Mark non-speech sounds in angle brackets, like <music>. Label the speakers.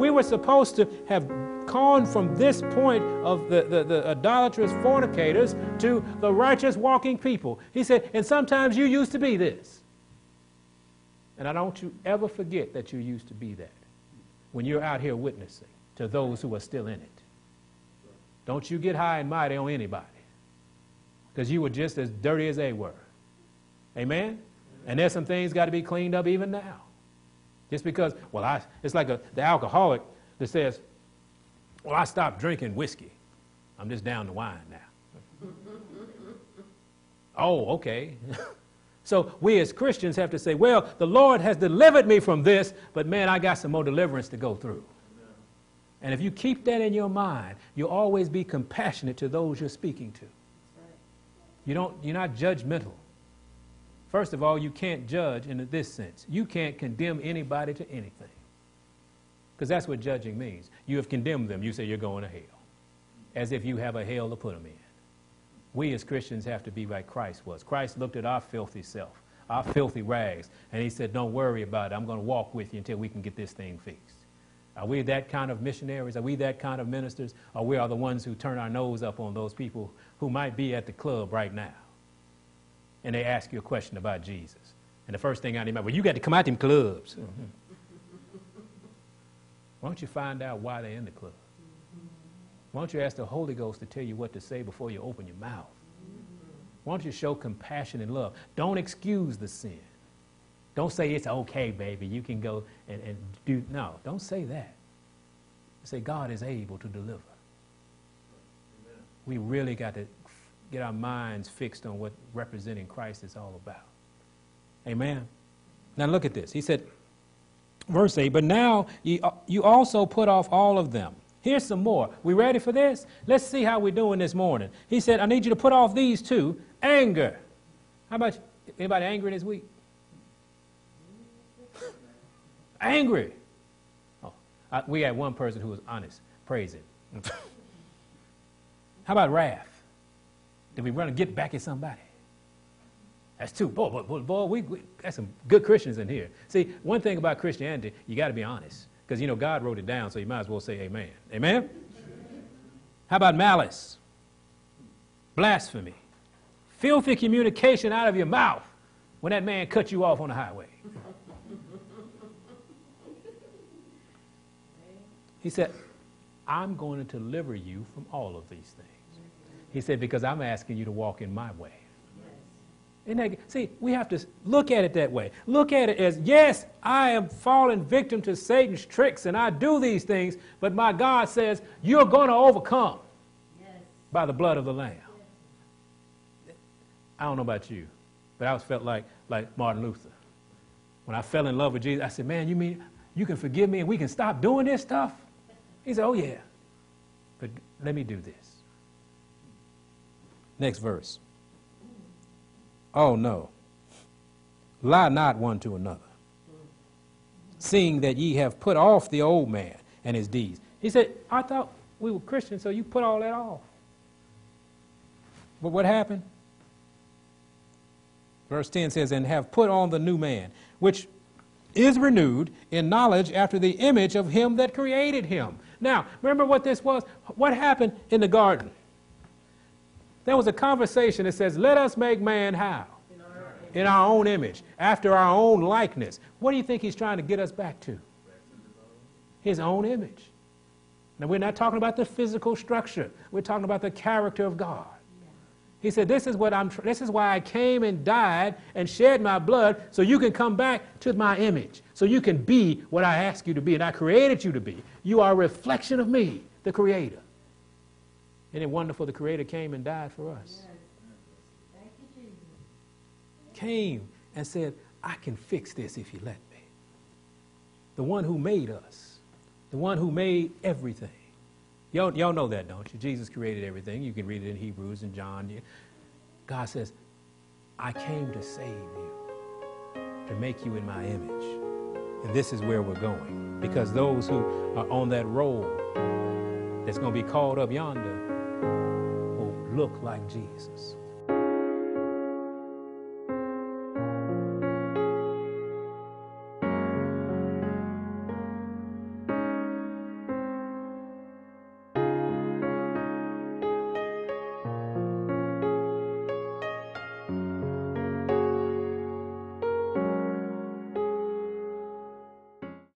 Speaker 1: We were supposed to have gone from this point of the, the, the idolatrous fornicators to the righteous walking people. He said, and sometimes you used to be this. And I don't you ever forget that you used to be that when you're out here witnessing to those who are still in it. Don't you get high and mighty on anybody because you were just as dirty as they were. Amen? And there's some things got to be cleaned up even now. Just because, well, I, it's like a, the alcoholic that says, well, I stopped drinking whiskey. I'm just down to wine now. <laughs> oh, okay. <laughs> so we as Christians have to say, well, the Lord has delivered me from this, but man, I got some more deliverance to go through. And if you keep that in your mind, you'll always be compassionate to those you're speaking to. You don't, you're not judgmental. First of all, you can't judge in this sense. You can't condemn anybody to anything. Because that's what judging means. You have condemned them. You say you're going to hell. As if you have a hell to put them in. We as Christians have to be like Christ was. Christ looked at our filthy self, our filthy rags, and he said, Don't worry about it. I'm going to walk with you until we can get this thing fixed. Are we that kind of missionaries? Are we that kind of ministers? Or we are the ones who turn our nose up on those people who might be at the club right now? And they ask you a question about Jesus. And the first thing I need, well, you got to come out of them clubs. <laughs> Mm-hmm. Why don't you find out why they're in the club? Why don't you ask the Holy Ghost to tell you what to say before you open your mouth? Why don't you show compassion and love? Don't excuse the sin. Don't say it's okay, baby. You can go and, and do. No, don't say that. Say God is able to deliver. Amen. We really got to get our minds fixed on what representing Christ is all about. Amen. Now look at this. He said, verse 8, but now you, uh, you also put off all of them. Here's some more. We ready for this? Let's see how we're doing this morning. He said, I need you to put off these two anger. How about anybody angry this week? <laughs> angry. Oh, I, we had one person who was honest. Praise it. <laughs> how about wrath? Did we run and get back at somebody? That's two. Boy, boy, boy, boy we, we got some good Christians in here. See, one thing about Christianity, you got to be honest. Because, you know, God wrote it down, so you might as well say amen. Amen? How about malice? Blasphemy. Filthy communication out of your mouth when that man cut you off on the highway. He said, I'm going to deliver you from all of these things. He said, because I'm asking you to walk in my way. That, see, we have to look at it that way. Look at it as, yes, I am fallen victim to Satan's tricks and I do these things, but my God says, you're going to overcome yes. by the blood of the Lamb. Yes. I don't know about you, but I was felt like, like Martin Luther. When I fell in love with Jesus, I said, man, you mean you can forgive me and we can stop doing this stuff? He said, oh, yeah, but let me do this. Next verse. Oh, no. Lie not one to another, seeing that ye have put off the old man and his deeds. He said, I thought we were Christians, so you put all that off. But what happened? Verse 10 says, And have put on the new man, which is renewed in knowledge after the image of him that created him. Now, remember what this was? What happened in the garden? There was a conversation that says, Let us make man how? in our own image, after our own likeness. What do you think he's trying to get us back to? His own image. Now, we're not talking about the physical structure, we're talking about the character of God. He said, This is what I'm this is why I came and died and shed my blood, so you can come back to my image. So you can be what I asked you to be, and I created you to be. You are a reflection of me, the creator. Isn't it wonderful the creator came and died for us? came and said, I can fix this if you let me. The one who made us, the one who made everything. Y'all, y'all know that, don't you? Jesus created everything. You can read it in Hebrews and John. God says, I came to save you, to make you in my image. And this is where we're going. Because those who are on that roll that's going to be called up yonder look like Jesus.